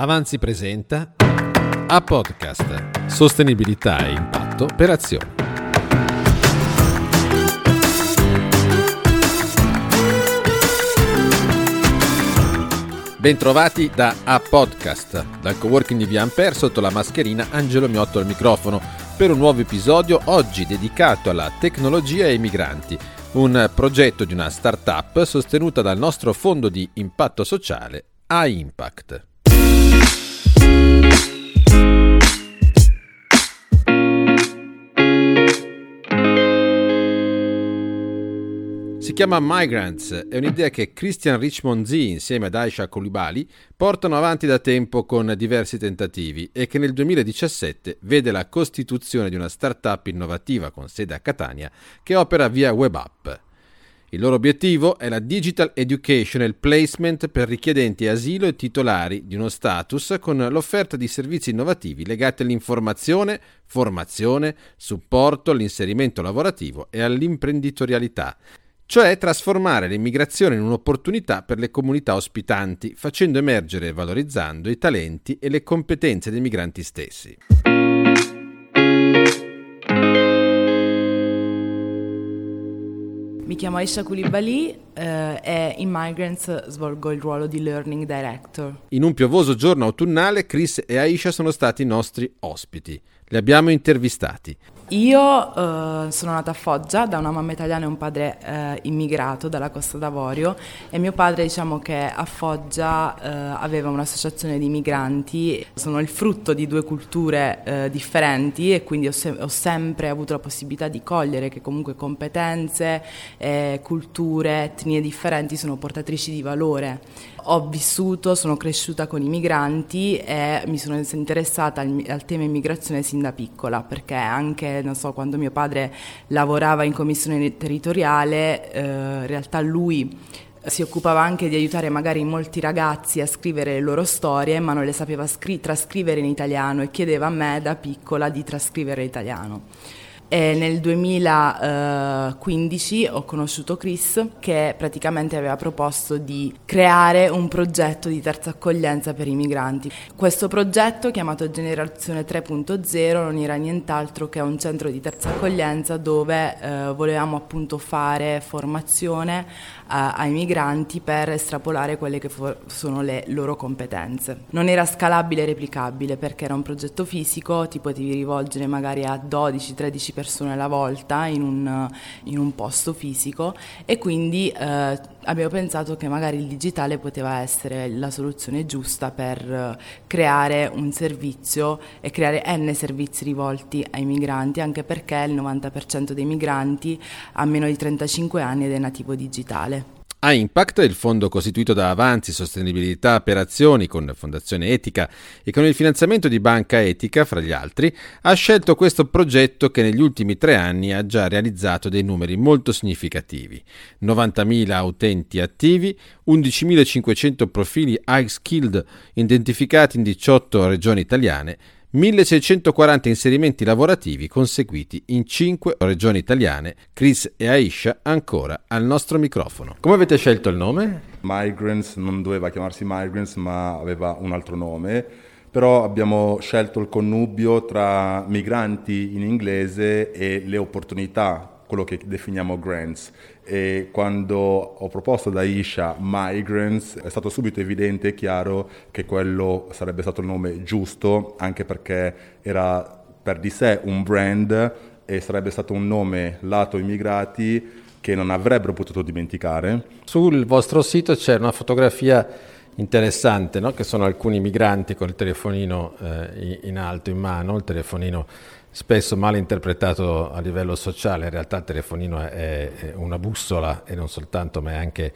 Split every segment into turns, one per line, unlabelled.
Avanzi presenta a podcast Sostenibilità e impatto per azioni. Bentrovati da A Podcast, dal coworking di Via Ampere sotto la mascherina Angelo Miotto al microfono per un nuovo episodio oggi dedicato alla tecnologia e ai migranti, un progetto di una startup sostenuta dal nostro fondo di impatto sociale A Impact. Si chiama Migrants, è un'idea che Christian Richmond Z insieme ad Aisha Koulibaly portano avanti da tempo con diversi tentativi e che nel 2017 vede la costituzione di una startup innovativa con sede a Catania che opera via web app. Il loro obiettivo è la Digital Educational Placement per richiedenti asilo e titolari di uno status con l'offerta di servizi innovativi legati all'informazione, formazione, supporto all'inserimento lavorativo e all'imprenditorialità cioè trasformare l'immigrazione in un'opportunità per le comunità ospitanti, facendo emergere e valorizzando i talenti e le competenze dei migranti stessi.
Mi chiamo Aisha Koulibaly eh, e in Migrants svolgo il ruolo di Learning Director.
In un piovoso giorno autunnale, Chris e Aisha sono stati i nostri ospiti. Li abbiamo intervistati.
Io eh, sono nata a Foggia da una mamma italiana e un padre eh, immigrato dalla Costa d'Avorio e mio padre diciamo che a Foggia eh, aveva un'associazione di migranti, sono il frutto di due culture eh, differenti e quindi ho, se- ho, sempre avuto la possibilità di cogliere che comunque competenze, eh, culture, etnie differenti sono portatrici di valore ho vissuto, sono cresciuta con i migranti e mi sono interessata al, al tema immigrazione sin da piccola, perché anche, so, quando mio padre lavorava in commissione territoriale, eh, in realtà lui si occupava anche di aiutare magari molti ragazzi a scrivere le loro storie, ma non le sapeva scri- trascrivere in italiano e chiedeva a me da piccola di trascrivere italiano. E nel 2015 ho conosciuto Chris che praticamente aveva proposto di creare un progetto di terza accoglienza per i migranti. Questo progetto chiamato Generazione 3.0 non era nient'altro che un centro di terza accoglienza dove eh, volevamo appunto fare formazione ai migranti per estrapolare quelle che for- sono le loro competenze. Non era scalabile e replicabile perché era un progetto fisico, ti potevi rivolgere magari a 12-13 persone alla volta in un, in un posto fisico e quindi eh, abbiamo pensato che magari il digitale poteva essere la soluzione giusta per eh, creare un servizio e creare n servizi rivolti ai migranti, anche perché il 90% dei migranti ha meno di 35 anni ed è nativo digitale.
A Impact, il fondo costituito da Avanzi Sostenibilità per Azioni con Fondazione Etica e con il finanziamento di Banca Etica, fra gli altri, ha scelto questo progetto che negli ultimi tre anni ha già realizzato dei numeri molto significativi. 90.000 utenti attivi, 11.500 profili high skilled identificati in 18 regioni italiane 1640 inserimenti lavorativi conseguiti in 5 regioni italiane. Chris e Aisha ancora al nostro microfono. Come avete scelto il nome?
Migrants non doveva chiamarsi Migrants ma aveva un altro nome, però abbiamo scelto il connubio tra migranti in inglese e le opportunità quello che definiamo grants. E quando ho proposto da Isha Migrants è stato subito evidente e chiaro che quello sarebbe stato il nome giusto, anche perché era per di sé un brand e sarebbe stato un nome lato immigrati che non avrebbero potuto dimenticare.
Sul vostro sito c'è una fotografia interessante, no? che sono alcuni migranti con il telefonino eh, in alto in mano, il telefonino spesso mal interpretato a livello sociale, in realtà il telefonino è, una bussola e non soltanto, ma è anche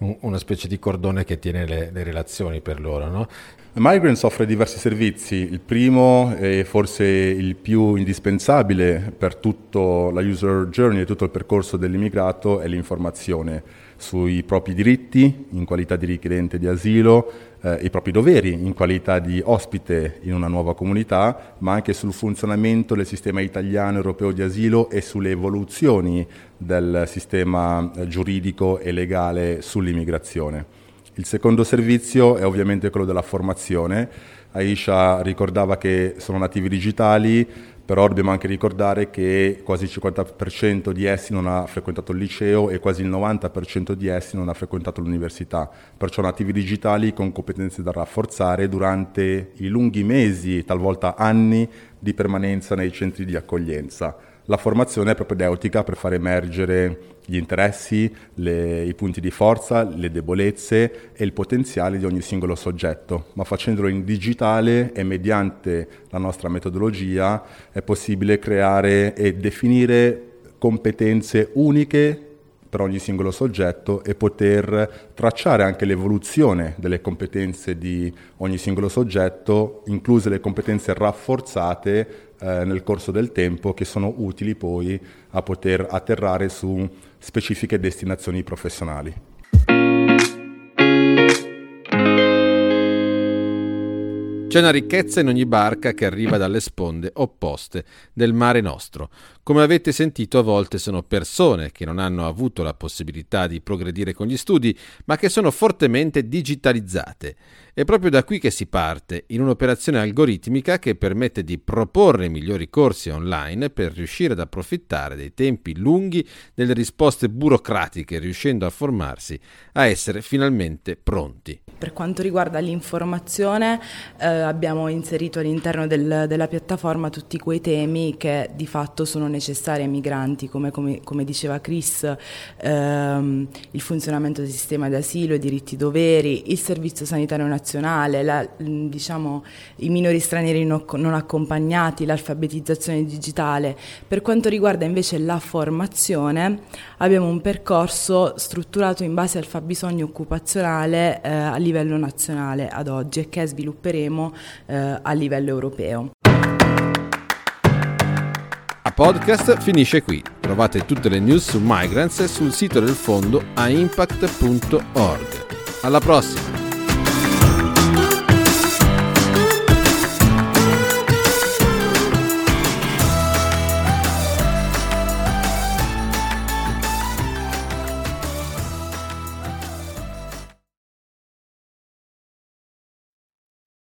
un, una specie di cordone che tiene le, le relazioni per loro. No?
Migrants offre diversi servizi, il primo e forse il più indispensabile per tutta la user journey e tutto il percorso dell'immigrato è l'informazione sui propri diritti in qualità di richiedente di asilo, eh, i propri doveri in qualità di ospite in una nuova comunità, ma anche sul funzionamento del sistema italiano europeo di asilo e sulle evoluzioni del sistema eh, giuridico e legale sull'immigrazione. Il secondo servizio è ovviamente quello della formazione. Aisha ricordava che sono nativi digitali, però dobbiamo anche ricordare che quasi il 50% di essi non ha frequentato il liceo e quasi il 90% di essi non ha frequentato l'università, perciò nativi digitali con competenze da rafforzare durante i lunghi mesi, talvolta anni, di permanenza nei centri di accoglienza. La formazione è propedeutica per far emergere gli interessi, le, i punti di forza, le debolezze e il potenziale di ogni singolo soggetto, ma facendolo in digitale e mediante la nostra metodologia è possibile creare e definire competenze uniche per ogni singolo soggetto e poter tracciare anche l'evoluzione delle competenze di ogni singolo soggetto, incluse le competenze rafforzate eh, nel corso del tempo che sono utili poi a poter atterrare su specifiche destinazioni professionali.
C'è una ricchezza in ogni barca che arriva dalle sponde opposte del mare nostro. Come avete sentito, a volte sono persone che non hanno avuto la possibilità di progredire con gli studi, ma che sono fortemente digitalizzate. È proprio da qui che si parte, in un'operazione algoritmica che permette di proporre migliori corsi online per riuscire ad approfittare dei tempi lunghi delle risposte burocratiche, riuscendo a formarsi a essere finalmente pronti.
Per quanto riguarda l'informazione, eh, abbiamo inserito all'interno del, della piattaforma tutti quei temi che di fatto sono necessari ai migranti, come, come, come diceva Chris, ehm, il funzionamento del sistema d'asilo, i diritti doveri, il servizio sanitario nazionale nazionale, la, diciamo, i minori stranieri non, non accompagnati, l'alfabetizzazione digitale. Per quanto riguarda invece la formazione, abbiamo un percorso strutturato in base al fabbisogno occupazionale eh, a livello nazionale ad oggi e che svilupperemo eh, a livello europeo.
A podcast finisce qui. Trovate tutte le news su Migrants sul sito del fondo aimpact.org. Alla prossima!